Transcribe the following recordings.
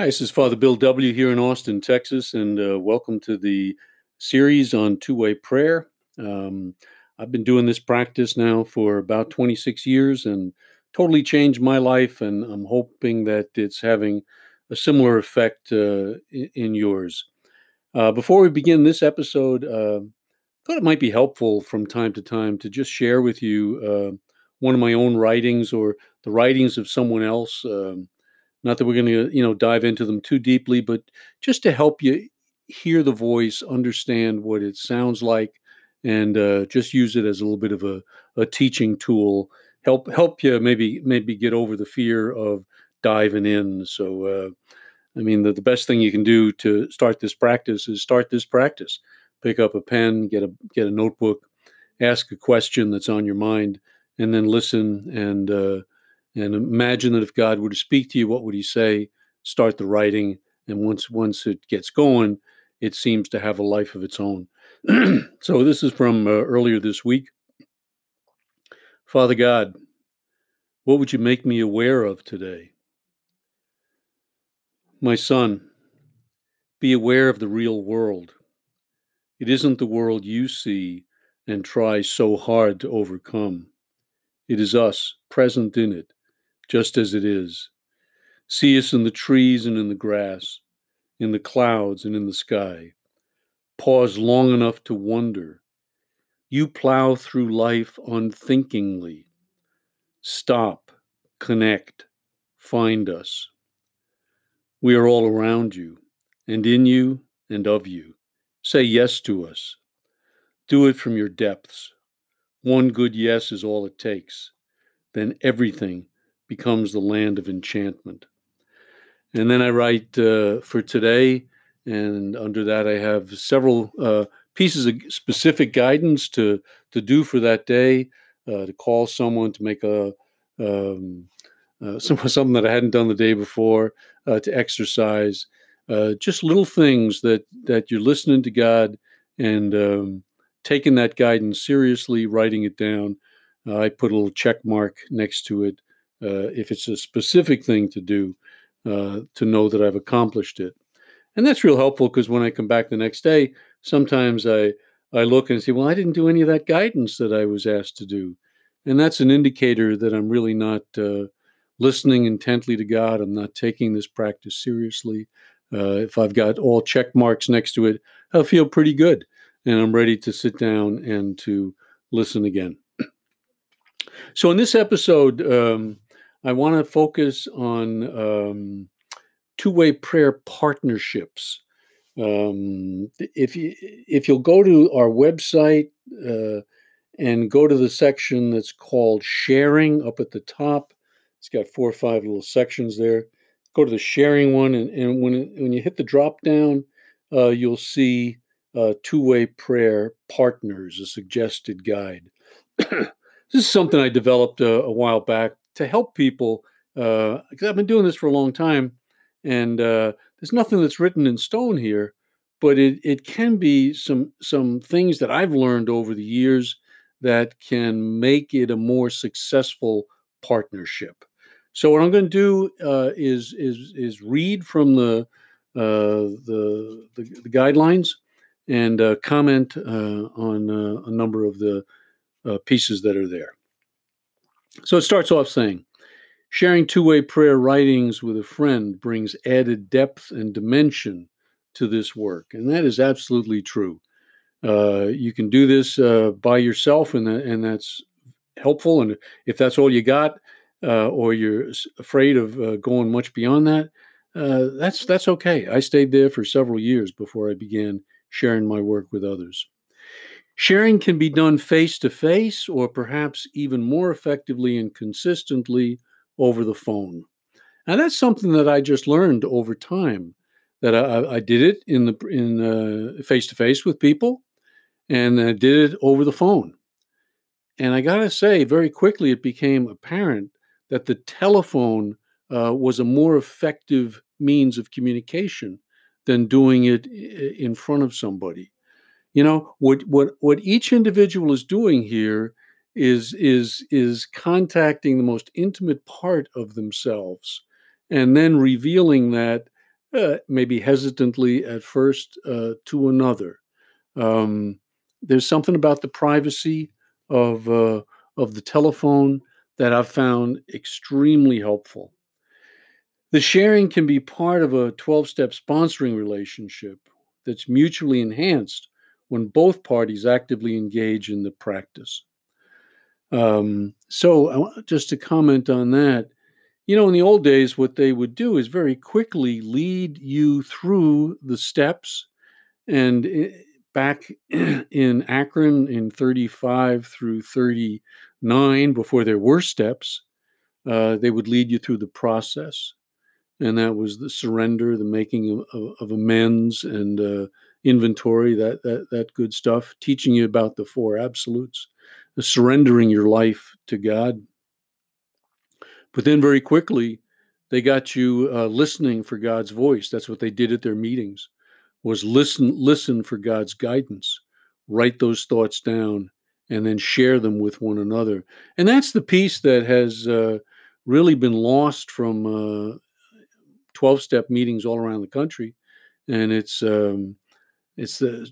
Hi, this is Father Bill W. here in Austin, Texas, and uh, welcome to the series on two way prayer. Um, I've been doing this practice now for about 26 years and totally changed my life, and I'm hoping that it's having a similar effect uh, in, yours. Uh, before we begin this episode, uh, I thought it might be helpful from time to time to just share with you uh, one of my own writings or the writings of someone else. Um, not that we're going to, you know, dive into them too deeply, but just to help you hear the voice, understand what it sounds like, and uh, just use it as a little bit of a, a teaching tool. Help help you maybe maybe get over the fear of diving in. So, uh, I mean, the, the best thing you can do to start this practice is start this practice. Pick up a pen, get a get a notebook, ask a question that's on your mind, and then listen and uh, and imagine that if God were to speak to you, what would He say? Start the writing, and once once it gets going, it seems to have a life of its own. so this is from uh, earlier this week. Father God, what would you make me aware of today? My son, be aware of the real world. It isn't the world you see and try so hard to overcome. It is us present in it just as it is. See us in the trees and in the grass, in the clouds and in the sky. Pause long enough to wonder. You plow through life unthinkingly. Stop, connect, find us. We are all around you, and in you and of you. Say yes to us. Do it from your depths. One good yes is all it takes. Then everything becomes the land of enchantment. And then I write uh, for today, and under that I have several uh, pieces of specific guidance to to do for that day, uh, to call someone to make a um, uh, some, something that I hadn't done the day before, uh, to exercise, uh, just little things that that you're listening to God and um, taking that guidance seriously, writing it down. I put a little check mark next to it uh, if it's a specific thing to do, uh, to know that I've accomplished it. And that's real helpful because when I come back the next day, sometimes I, I look and say, well, I didn't do any of that guidance that I was asked to do. And that's an indicator that I'm really not uh, listening intently to God. I'm not taking this practice seriously. Uh, if I've got all check marks next to it, I'll feel pretty good. And I'm ready to sit down and to listen again. So, in this episode, um, I want to focus on um, two way prayer partnerships. Um, if you if you'll go to our website uh, and go to the section that's called sharing up at the top, it's got four or five little sections there. Go to the sharing one, and, and when it, when you hit the drop down, uh, you'll see uh, two way prayer partners, a suggested guide. this is something I developed a, a while back to help people because uh, I've been doing this for a long time, and uh, there's nothing that's written in stone here, but it it can be some some things that I've learned over the years that can make it a more successful partnership. So what I'm going to do uh, is is is read from the uh, the, the, the guidelines and uh, comment uh, on a number of the pieces that are there. So it starts off saying, sharing two way prayer writings with a friend brings added depth and dimension to this work. And that is absolutely true. Uh, you can do this uh, by yourself, and, that, and that's helpful. And if that's all you got, uh, or you're afraid of uh, going much beyond that, uh, that's that's okay. I stayed there for several years before I began sharing my work with others. Sharing can be done face to face or perhaps even more effectively and consistently over the phone. And that's something that I just learned over time. That I, I did it in the in face to face with people, and I did it over the phone. And I gotta say, very quickly it became apparent that the telephone uh, was a more effective means of communication than doing it in front of somebody. You know what what what each individual is doing here is is is contacting the most intimate part of themselves and then revealing that uh, maybe hesitantly at first, uh, to another. Um, there's something about the privacy of uh, of the telephone that I've found extremely helpful. The sharing can be part of a 12 step sponsoring relationship that's mutually enhanced when both parties actively engage in the practice. Um, so, just to comment on that, you know, in the old days, what they would do is very quickly lead you through the steps. And back in Akron in 35 through 39, before there were steps, uh, they would lead you through the process. And that was the surrender, the making of, of amends, and uh, inventory, that, that, that good stuff, teaching you about the four absolutes, the surrendering your life to God but then very quickly, they got you uh, listening for God's voice. That's what they did at their meetings was listen listen for God's guidance. Write those thoughts down and then share them with one another. And that's the piece that has uh, really been lost from 12 uh, step meetings all around the country. And it's um, it's the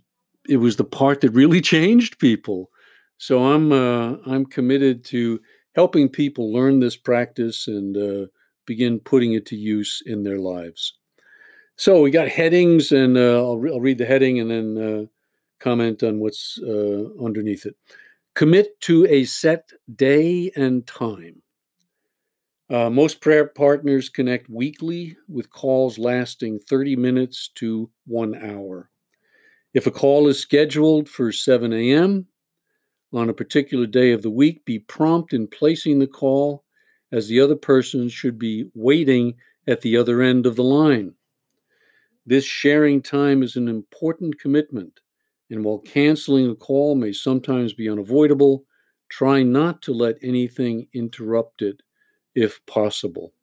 it was the part that really changed people. So I'm uh, I'm committed to helping people learn this practice and uh, begin putting it to use in their lives. So we got headings, and uh, I'll, re- I'll, read the heading and then uh, comment on what's uh, underneath it. Commit to a set day and time. Uh, most prayer partners connect weekly with calls lasting 30 minutes to one hour. If a call is scheduled for 7 a.m., on a particular day of the week, be prompt in placing the call, as the other person should be waiting at the other end of the line. This sharing time is an important commitment, and while canceling a call may sometimes be unavoidable, try not to let anything interrupt it if possible.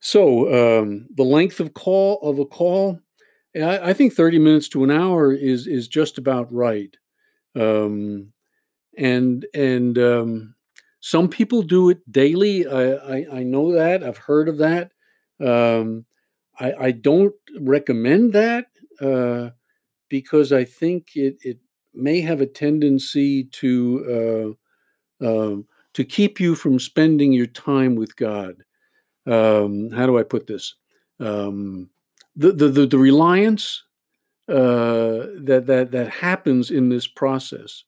So, um, the length of call of a call, I, think 30 minutes to an hour is is just about right. Um, and and um, some people do it daily. I, I, I know that I've heard of that. Um, I, I don't recommend that uh, because I think it it may have a tendency to uh, um, to keep you from spending your time with God. Um, how do I put this? Um, the, the, the reliance uh, that that that happens in this process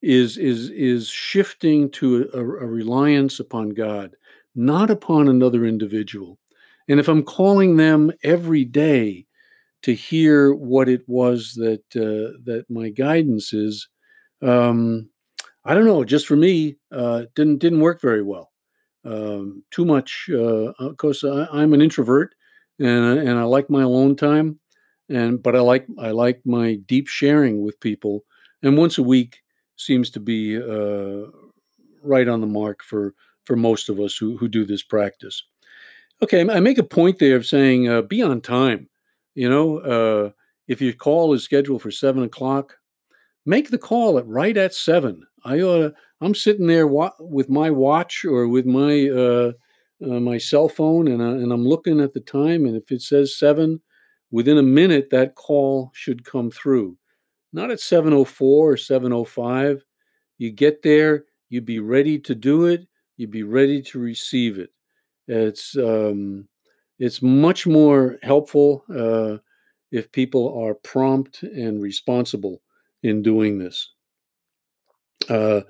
is is is shifting to a, a, reliance upon God, not upon another individual. And if I'm calling them every day to hear what it was that uh, that my guidance is, um, I don't know. Just for me, uh, didn't didn't work very well. Um, too much. Uh, of course, I, I'm an introvert, and and I like my alone time, and but I like I like my deep sharing with people. And once a week, seems to be uh, right on the mark for for most of us who who do this practice. Okay, I make a point there of saying uh, be on time. You know, uh, if your call is scheduled for seven o'clock, make the call at right at seven. I uh, I'm sitting there wa- with my watch or with my uh, my cell phone, and uh, and I'm looking at the time, and if it says seven, within a minute that call should come through not at 704 or 705. You get there, you'd be ready to do it, you'd be ready to receive it. It's um, it's much more helpful uh, if people are prompt and responsible in doing this. Uh,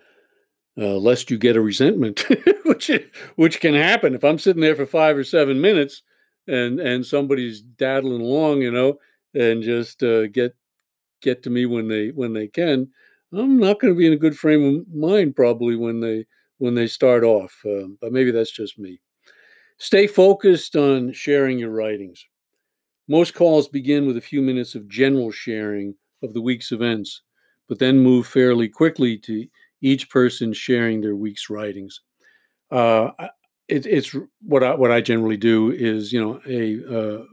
uh, lest you get a resentment, which which can happen if I'm sitting there for five or seven minutes and and somebody's daddling along, you know, and just uh, get get to me when they when they can, I'm not going to be in a good frame of mind probably when they when they start off. Uh, but maybe that's just me. Stay focused on sharing your writings. Most calls begin with a few minutes of general sharing of the week's events, but then move fairly quickly to each person sharing their week's writings. Uh, it, it's what I, what I generally do is you know, hey uh,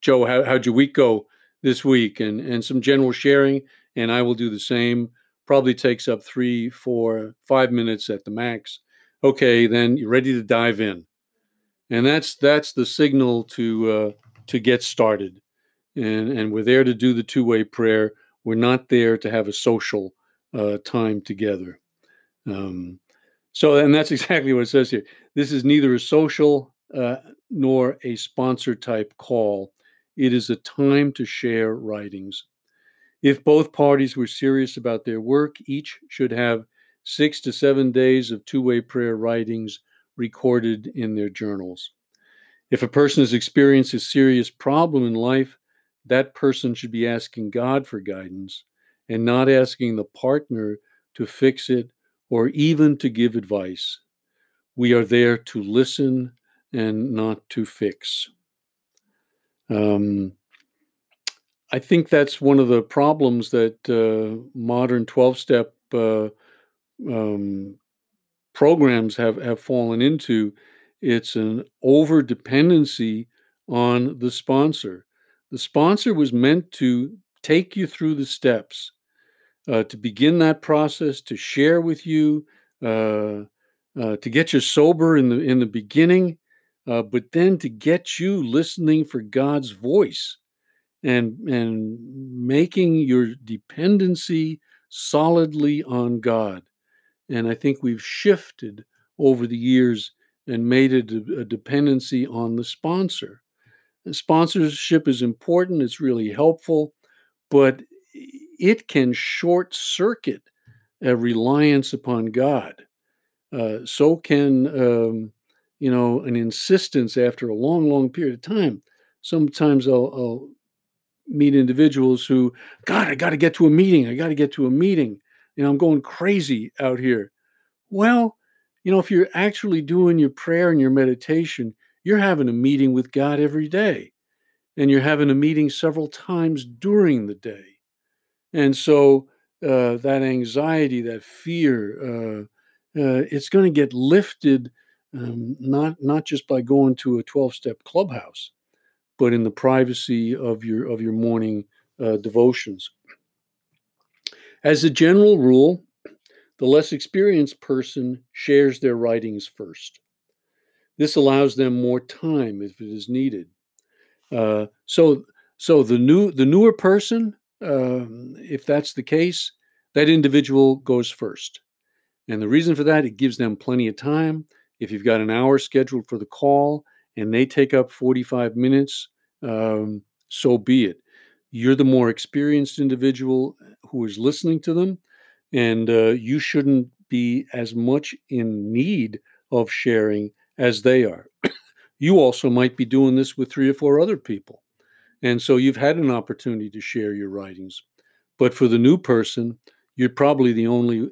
Joe, how, how'd your week go? this week and, and some general sharing, and I will do the same. Probably takes up three, four, five minutes at the max. Okay, then you're ready to dive in, and that's that's the signal to uh, to get started. And, and we're there to do the two way prayer. We're not there to have a social uh, time together. Um, so, and that's exactly what it says here. This is neither a social uh, nor a sponsor type call. It is a time to share writings. If both parties were serious about their work, each should have six to seven days of two way prayer writings recorded in their journals. If a person has experienced a serious problem in life, that person should be asking God for guidance and not asking the partner to fix it or even to give advice. We are there to listen and not to fix. Um, I think that's one of the problems that uh, modern 12 step uh, um, programs have, have fallen into. It's an over dependency on the sponsor. The sponsor was meant to take you through the steps, uh, to begin that process, to share with you, uh, uh, to get you sober in the in the beginning, uh, but then to get you listening for God's voice and and making your dependency solidly on God. And I think we've shifted over the years and made it a, a dependency on the sponsor. And sponsorship is important, it's really helpful, but it can short circuit a reliance upon God. Uh, so can um, you know an insistence after a long, long period of time. Sometimes I'll, I'll meet individuals who, God, I got to get to a meeting. I got to get to a meeting. You know, I'm going crazy out here. Well, you know, if you're actually doing your prayer and your meditation, you're having a meeting with God every day. And you're having a meeting several times during the day. And so uh, that anxiety, that fear, uh, uh, it's going to get lifted um, not not just by going to a 12 step clubhouse but in the privacy of your of your morning uh, devotions. As a general rule, the less experienced person shares their writings first. This allows them more time if it is needed. Uh, so, so the new the newer person, uh, if that's the case, that individual goes first, and the reason for that it gives them plenty of time. If you've got an hour scheduled for the call, and they take up 45 minutes, um, so be it. You're the more experienced individual who is listening to them, and uh, you shouldn't be as much in need of sharing as they are. you also might be doing this with three or four other people. And so you've had an opportunity to share your writings. But for the new person, you're probably the only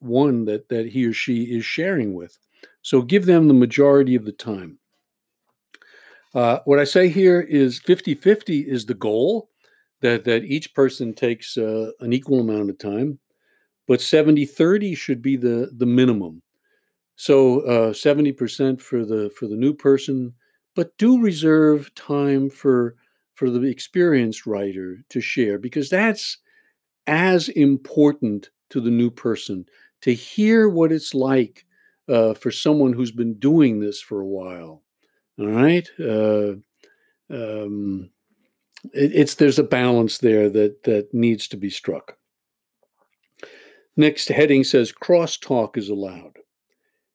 one that, that he or she is sharing with. So give them the majority of the time. Uh, what I say here is 50 50 is the goal, that, that each person takes uh, an equal amount of time, but 70 30 should be the, the minimum. So uh, 70% for the for the new person, but do reserve time for for the experienced writer to share because that's as important to the new person to hear what it's like uh, for someone who's been doing this for a while all right. Uh, um, it, it's there's a balance there that that needs to be struck. Next heading says crosstalk is allowed.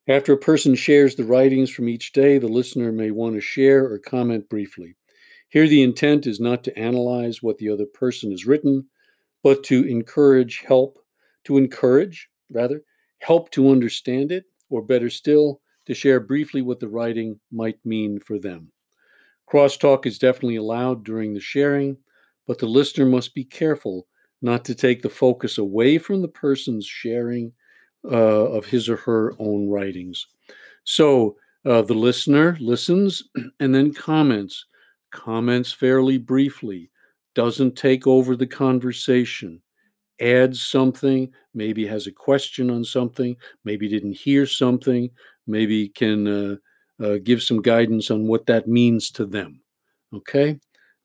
After a person shares the writings from each day, the listener may want to share or comment briefly. Here, the intent is not to analyze what the other person has written, but to encourage help, to encourage, rather, help to understand it, or better still, to share briefly what the writing might mean for them. Crosstalk is definitely allowed during the sharing, but the listener must be careful not to take the focus away from the person's sharing uh, of his or her own writings. So uh, the listener listens and then comments, comments fairly briefly, doesn't take over the conversation, adds something, maybe has a question on something, maybe didn't hear something, maybe can uh, uh, give some guidance on what that means to them. Okay?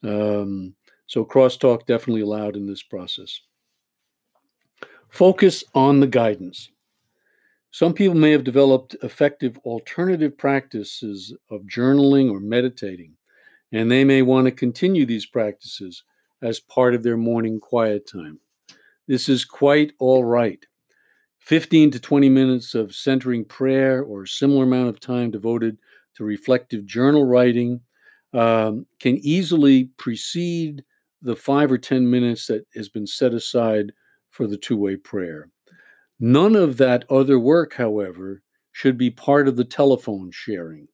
Um, so, crosstalk definitely allowed in this process. Focus on the guidance. Some people may have developed effective alternative practices of journaling or meditating. And they may want to continue these practices as part of their morning quiet time. This is quite all right. 15 to 20 minutes of centering prayer or similar amount of time devoted to reflective journal writing um, can easily precede the five or 10 minutes that has been set aside for the two way prayer. None of that other work, however, should be part of the telephone sharing.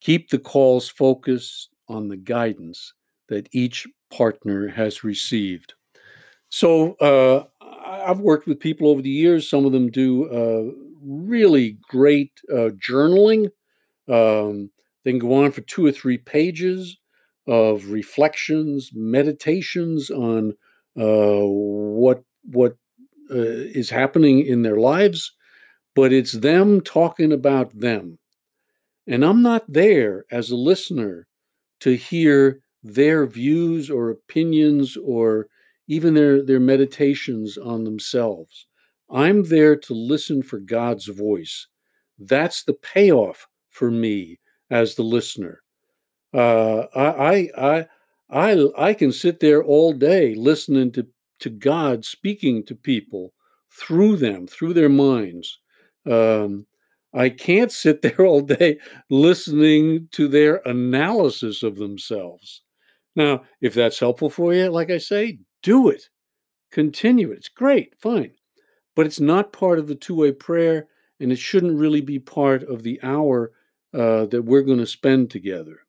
Keep the calls focused on the guidance that each partner has received. So, uh, I've worked with people over the years. Some of them do uh, really great uh, journaling. Um, they can go on for two or three pages of reflections, meditations on uh, what what uh, is happening in their lives, but it's them talking about them. And I'm not there as a listener to hear their views or opinions or even their, their meditations on themselves. I'm there to listen for God's voice. That's the payoff for me as the listener. Uh, I, I, I, I can sit there all day listening to, to God speaking to people through them, through their minds. Um, I can't sit there all day listening to their analysis of themselves. Now, if that's helpful for you, like I say, do it. Continue it. It's great, fine. But it's not part of the two way prayer, and it shouldn't really be part of the hour uh, that we're going to spend together.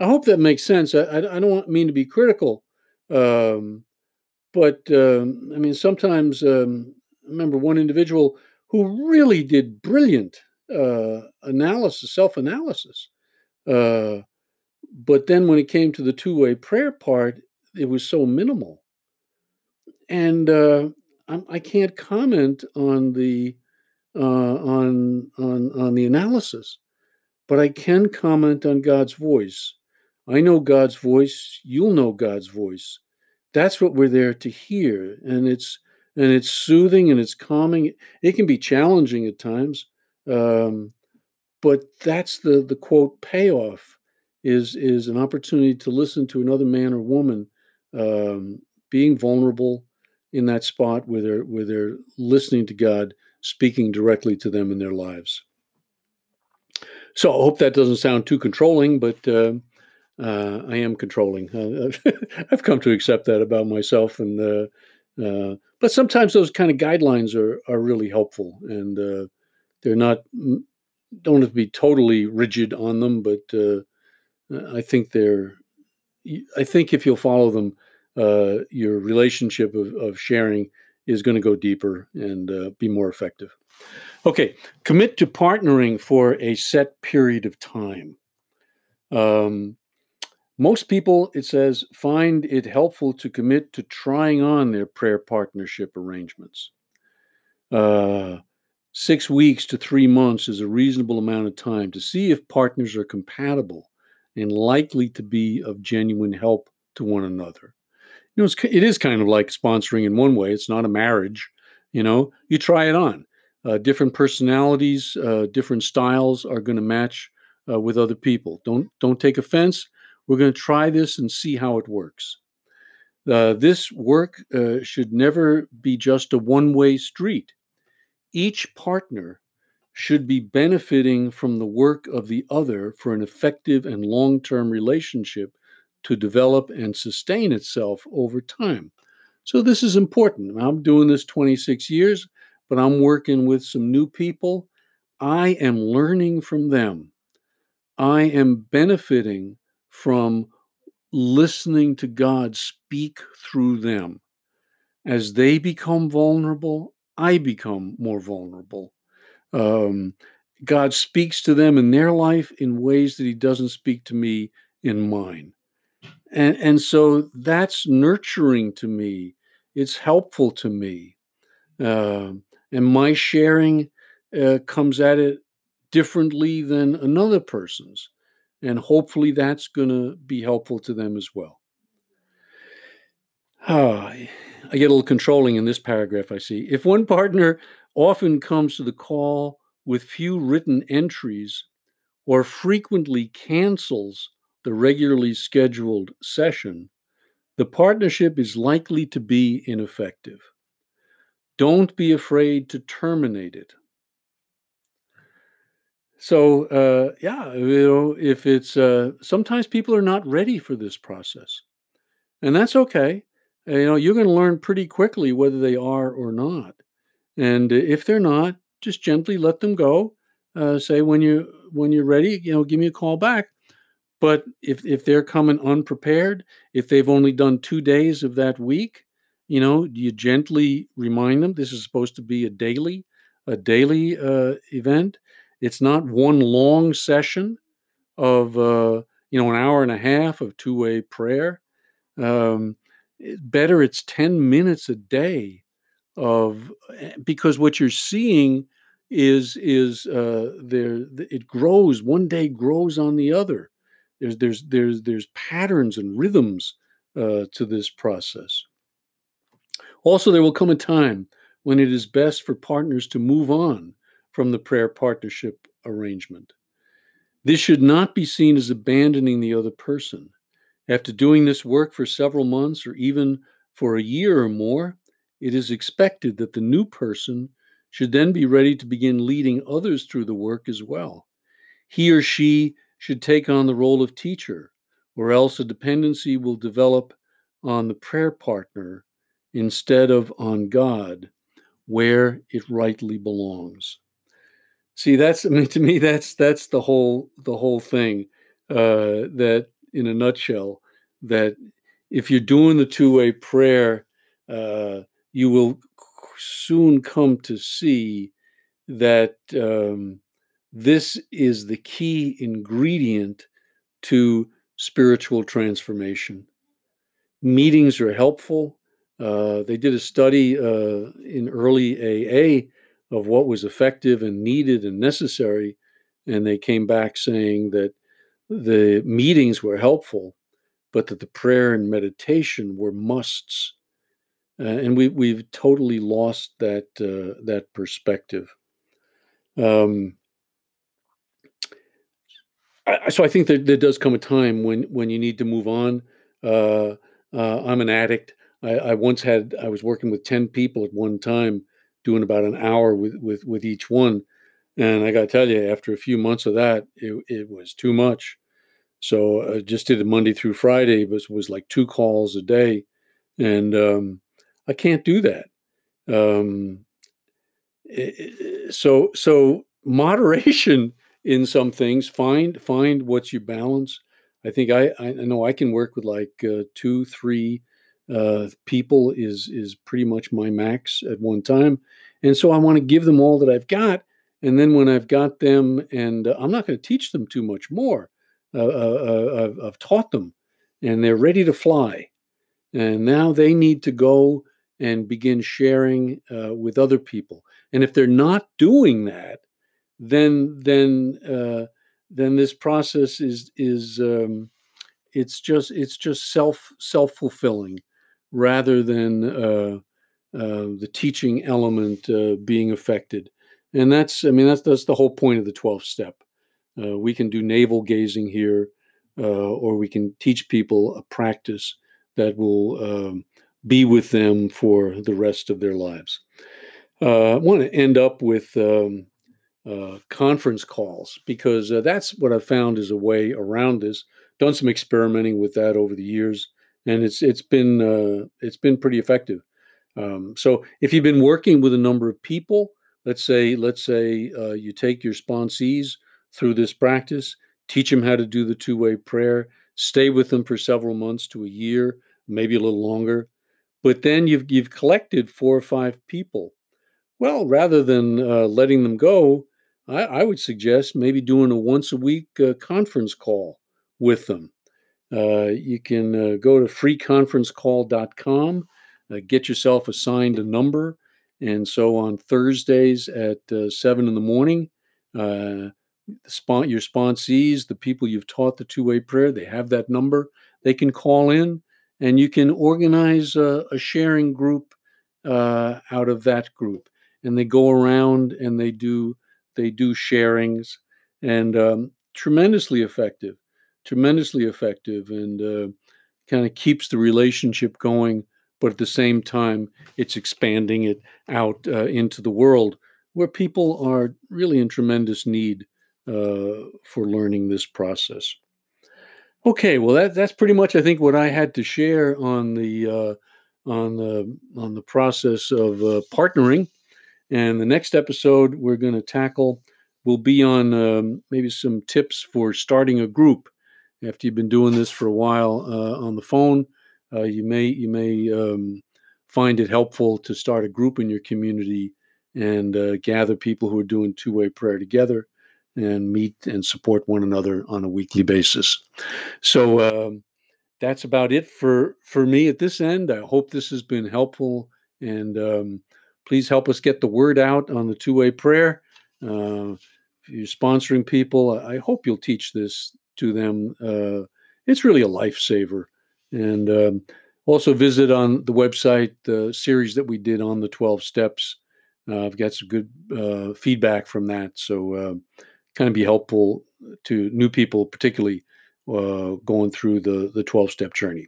I hope that makes sense. I, I, don't mean to be critical, um, but um, I mean, sometimes um, I remember one individual who really did brilliant uh, analysis, self analysis. Uh, but then when it came to the two way prayer part, it was so minimal. And uh, I, I can't comment on the uh, on on on the analysis, but I can comment on God's voice. I know God's voice. You'll know God's voice. That's what we're there to hear, and it's and it's soothing and it's calming. It can be challenging at times, um, but that's the the quote payoff is is an opportunity to listen to another man or woman um, being vulnerable in that spot where they're where they're listening to God speaking directly to them in their lives. So I hope that doesn't sound too controlling, but uh, uh, I am controlling. Uh, I've come to accept that about myself, and uh, uh, but sometimes those kind of guidelines are are really helpful, and uh, they're not don't have to be totally rigid on them, but uh, I think they're. I think if you'll follow them, uh, your relationship of, of sharing is going to go deeper and uh, be more effective. Okay, commit to partnering for a set period of time. Um, most people, it says, find it helpful to commit to trying on their prayer partnership arrangements. Uh, six weeks to three months is a reasonable amount of time to see if partners are compatible and likely to be of genuine help to one another. You know, it's, it is kind of like sponsoring in one way. It's not a marriage. You know, you try it on. Uh, different personalities, uh, different styles are going to match uh, with other people. Don't don't take offense. We're going to try this and see how it works. Uh, this work uh, should never be just a one way street. Each partner should be benefiting from the work of the other for an effective and long term relationship to develop and sustain itself over time. So, this is important. I'm doing this 26 years, but I'm working with some new people. I am learning from them. I am benefiting from listening to God speak through them. As they become vulnerable, I become more vulnerable. Um, God speaks to them in their life in ways that He doesn't speak to me in mine. And, and so that's nurturing to me. It's helpful to me. Uh, and my sharing uh, comes at it differently than another person's. And hopefully that's going to be helpful to them as well. Ah, I get a little controlling in this paragraph, I see. If one partner often comes to the call with few written entries or frequently cancels the regularly scheduled session, the partnership is likely to be ineffective. Don't be afraid to terminate it. So, uh, yeah, you know, if it's uh, sometimes people are not ready for this process, and that's okay. You know, you're going to learn pretty quickly whether they are or not. And if they're not, just gently let them go. Uh, say when you when you're ready, you know, give me a call back. But if if they're coming unprepared, if they've only done two days of that week, you know, you gently remind them this is supposed to be a daily a daily uh, event. It's not one long session of uh, you know an hour and a half of two way prayer. Um, better it's ten minutes a day of eh, because what you're seeing is is uh, there it grows one day grows on the other. There's there's there's there's patterns and rhythms uh, to this process. Also there will come a time when it is best for partners to move on from the prayer partnership arrangement. This should not be seen as abandoning the other person after doing this work for several months or even for a year or more it is expected that the new person should then be ready to begin leading others through the work as well. He or she should take on the role of teacher, or else a dependency will develop on the prayer partner instead of on God, where it rightly belongs. See, that's I mean to me that's that's the whole the whole thing. Uh, that in a nutshell, that if you're doing the two way prayer, uh, you will soon come to see that um, this is the key ingredient to spiritual transformation. Meetings are helpful. Uh, they did a study uh, in early AA of what was effective and needed and necessary, and they came back saying that the meetings were helpful, but that the prayer and meditation were musts uh, and we we've totally lost that uh, that perspective. Um, I, so I think that there does come a time when when you need to move on. Uh, uh, I'm an addict. I, I, once had I was working with ten people at one time, doing about an hour with with with each one, and I got to tell you, after a few months of that, it, it was too much. So I just did it Monday through Friday, but was was like two calls a day, and um, I can't do that. Um, so so moderation in some things. Find find what's your balance. I think I I know I can work with like uh, two three uh, people is is pretty much my max at one time, and so I want to give them all that I've got. And then when I've got them, and uh, I'm not going to teach them too much more. Uh, uh, uh, I've, taught them, and they're ready to fly. And now they need to go and begin sharing uh, with other people. And if they're not doing that, then then then this process is is um, it's just it's just self self fulfilling rather than uh, uh, the teaching element uh, being affected. And that's I mean that's that's the whole point of the twelfth step. Uh, we can do navel gazing here, or we can teach people a practice that will um, be with them for the rest of their lives. Uh, I want to end up with um, uh, conference calls because uh, that's what I've found is a way around this. Done some experimenting with that over the years, and it's it's been uh, it's been pretty effective. Um, so if you've been working with a number of people, let's say let's say uh, you take your sponsees through this practice, teach them how to do the two way prayer, stay with them for several months to a year, maybe a little longer but then you've you've collected four or five people. Well, rather than uh, letting them go, I, I, would suggest maybe doing a once a week uh, conference call with them. Uh, you can uh, go to freeconferencecall.com, uh, get yourself assigned a number, and so on Thursdays at uh, seven in the morning, your sponsees, the people you've taught the two way prayer, they have that number. They can call in and you can organize a, a sharing group uh, out of that group and they go around and they do they do sharings and um, tremendously effective tremendously effective and uh, kind of keeps the relationship going, but at the same time, it's expanding it out uh, into the world where people are really in tremendous need uh, for learning this process. Okay, well that that's pretty much I think what I had to share on the uh, on the on the process of uh, partnering. And the next episode we're going to tackle will be on um, maybe some tips for starting a group. After you've been doing this for a while uh, on the phone, uh, you may you may um, find it helpful to start a group in your community and uh, gather people who are doing two way prayer together and meet and support one another on a weekly basis. So um, that's about it for for me at this end. I hope this has been helpful, and um, please help us get the word out on the two way prayer. Uh, if you're sponsoring people, I hope you'll teach this to them. Uh, it's really a lifesaver, and um, also visit on the website the series that we did on the 12 steps. Uh, I've got some good uh, feedback from that, so uh, kind of be helpful to new people, particularly uh, going through the the 12 step journey.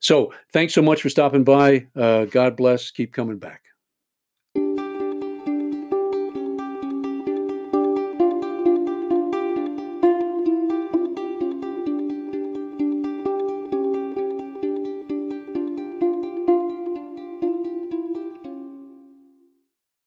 So thanks so much for stopping by. Uh, God bless. Keep coming back.